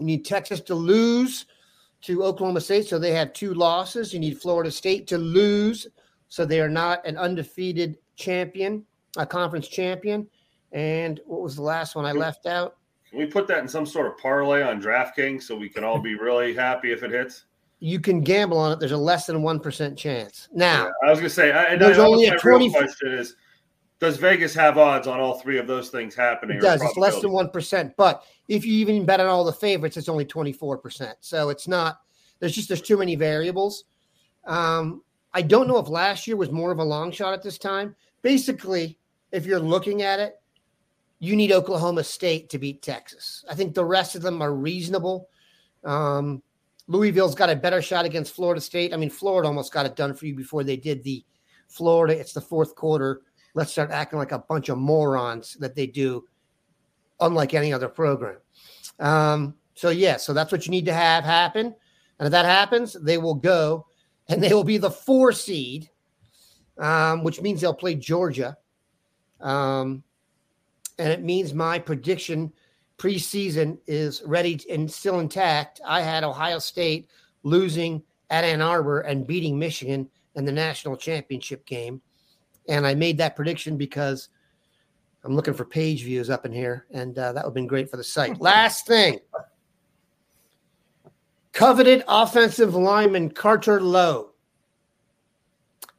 You need Texas to lose to Oklahoma State, so they have two losses. You need Florida State to lose, so they are not an undefeated champion, a conference champion. And what was the last one I left out? Can we put that in some sort of parlay on DraftKings so we can all be really happy if it hits? You can gamble on it. There's a less than one percent chance. Now, I was going to say, I, and There's I, only a real 20 question is, does Vegas have odds on all three of those things happening? It does. It's less than one percent. But if you even bet on all the favorites, it's only twenty four percent. So it's not. There's just there's too many variables. Um, I don't know if last year was more of a long shot at this time. Basically, if you're looking at it, you need Oklahoma State to beat Texas. I think the rest of them are reasonable. Um, Louisville's got a better shot against Florida State. I mean, Florida almost got it done for you before they did the Florida. It's the fourth quarter. Let's start acting like a bunch of morons that they do, unlike any other program. Um, so, yeah, so that's what you need to have happen. And if that happens, they will go and they will be the four seed, um, which means they'll play Georgia. Um, and it means my prediction preseason is ready and still intact. I had Ohio State losing at Ann Arbor and beating Michigan in the national championship game. And I made that prediction because I'm looking for page views up in here, and uh, that would have been great for the site. Last thing coveted offensive lineman Carter Lowe,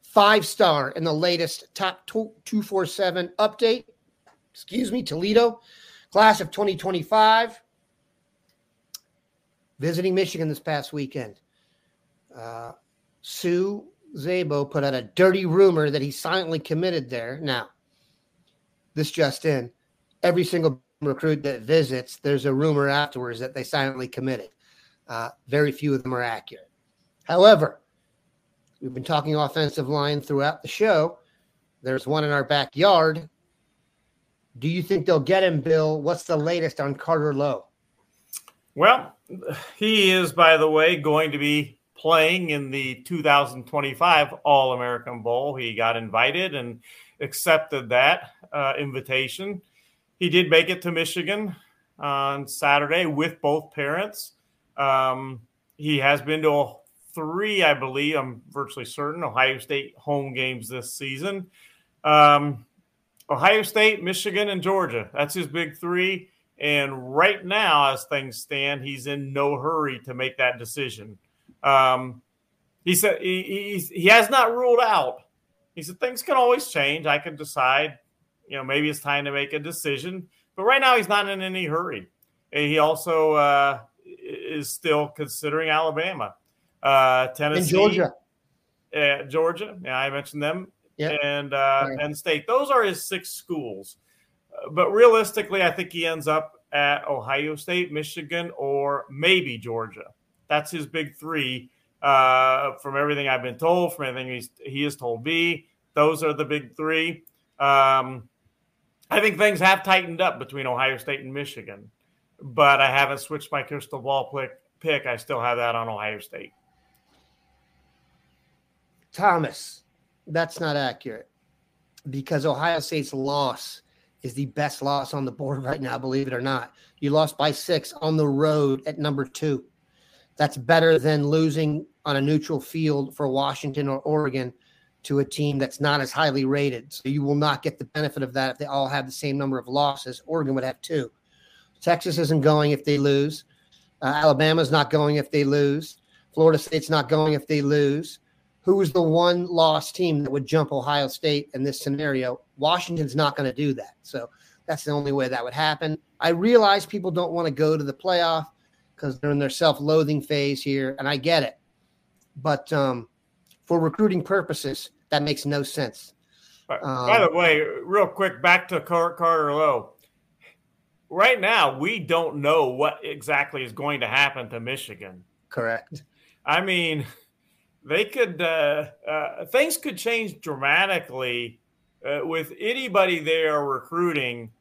five star in the latest top 247 update. Excuse me, Toledo Class of 2025, visiting Michigan this past weekend. Uh, Sue Zabo put out a dirty rumor that he silently committed there. Now, this just in every single recruit that visits, there's a rumor afterwards that they silently committed. Uh, very few of them are accurate. However, we've been talking offensive line throughout the show. There's one in our backyard do you think they'll get him, Bill? What's the latest on Carter Lowe? Well, he is, by the way, going to be playing in the 2025 All American Bowl. He got invited and accepted that uh, invitation. He did make it to Michigan on Saturday with both parents. Um, he has been to three, I believe, I'm virtually certain, Ohio State home games this season. Um, Ohio State, Michigan, and Georgia. That's his big three. And right now, as things stand, he's in no hurry to make that decision. Um, he said he, he, he has not ruled out. He said things can always change. I can decide, you know, maybe it's time to make a decision. But right now, he's not in any hurry. And he also uh, is still considering Alabama, uh, Tennessee, and Georgia. Uh, Georgia, yeah, I mentioned them yep. and uh, right. Penn State. Those are his six schools. Uh, but realistically, I think he ends up at Ohio State, Michigan, or maybe Georgia. That's his big three. Uh, from everything I've been told, from everything he's, he has told me, those are the big three. Um, I think things have tightened up between Ohio State and Michigan, but I haven't switched my crystal ball pick. pick. I still have that on Ohio State. Thomas, that's not accurate because Ohio State's loss is the best loss on the board right now, believe it or not. You lost by six on the road at number two. That's better than losing on a neutral field for Washington or Oregon to a team that's not as highly rated. So you will not get the benefit of that if they all have the same number of losses. Oregon would have two. Texas isn't going if they lose. Uh, Alabama's not going if they lose. Florida State's not going if they lose who was the one loss team that would jump Ohio State in this scenario? Washington's not going to do that. So that's the only way that would happen. I realize people don't want to go to the playoff because they're in their self-loathing phase here, and I get it. But um, for recruiting purposes, that makes no sense. Um, By the way, real quick, back to Carter Lowe. Right now, we don't know what exactly is going to happen to Michigan. Correct. I mean – they could uh, uh, things could change dramatically uh, with anybody they are recruiting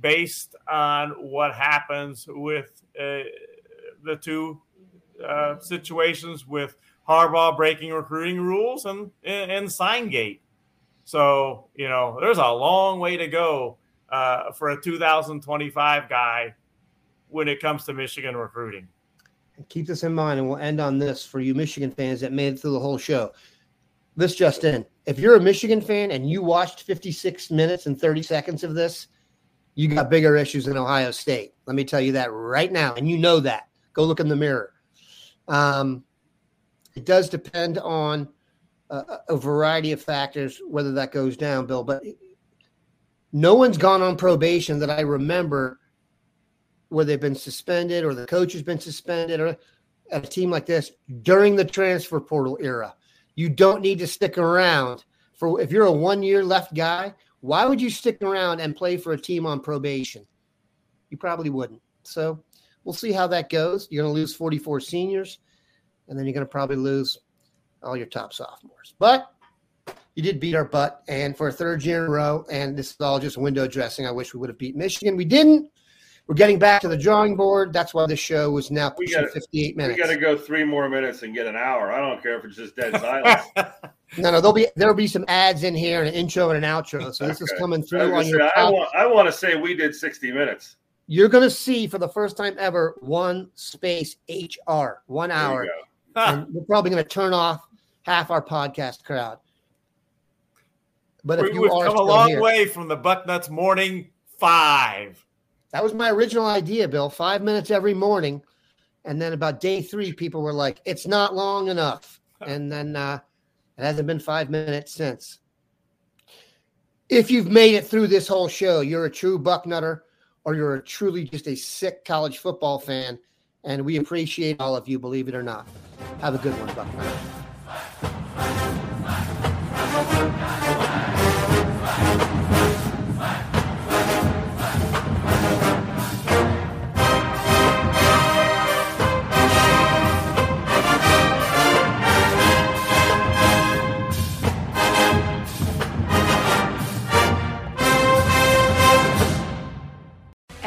based on what happens with uh, the two uh, situations with Harbaugh breaking recruiting rules and and Signgate. So you know, there's a long way to go uh, for a 2025 guy when it comes to Michigan recruiting keep this in mind, and we'll end on this for you Michigan fans that made it through the whole show. This just in. If you're a Michigan fan and you watched 56 minutes and 30 seconds of this, you got bigger issues than Ohio State. Let me tell you that right now. And you know that. Go look in the mirror. Um, it does depend on a, a variety of factors whether that goes down, Bill. But no one's gone on probation that I remember where they've been suspended or the coach has been suspended or at a team like this during the transfer portal era. You don't need to stick around for if you're a one year left guy. Why would you stick around and play for a team on probation? You probably wouldn't. So we'll see how that goes. You're going to lose 44 seniors. and then you're going to probably lose all your top sophomores. But you did beat our butt, and for a third year in a row, and this is all just window dressing. I wish we would have beat Michigan. We didn't. We're getting back to the drawing board. That's why this show was now pushing gotta- 58 minutes. We got to go three more minutes and get an hour. I don't care if it's just dead silence. No, no, there'll be there'll be some ads in here, an intro and an outro. So this is coming through on was your. say, I want, I want to say we did 60 minutes. You're going to see for the first time ever one space HR, one hour, go. and we're probably going to turn off half our podcast crowd. But if we, you we've are come a long here, way from the Bucknuts morning five. That was my original idea, Bill. Five minutes every morning, and then about day three, people were like, "It's not long enough," and then uh, it hasn't been five minutes since. If you've made it through this whole show, you're a true bucknutter, or you're a truly just a sick college football fan, and we appreciate all of you, believe it or not. Have a good one, bucknutter.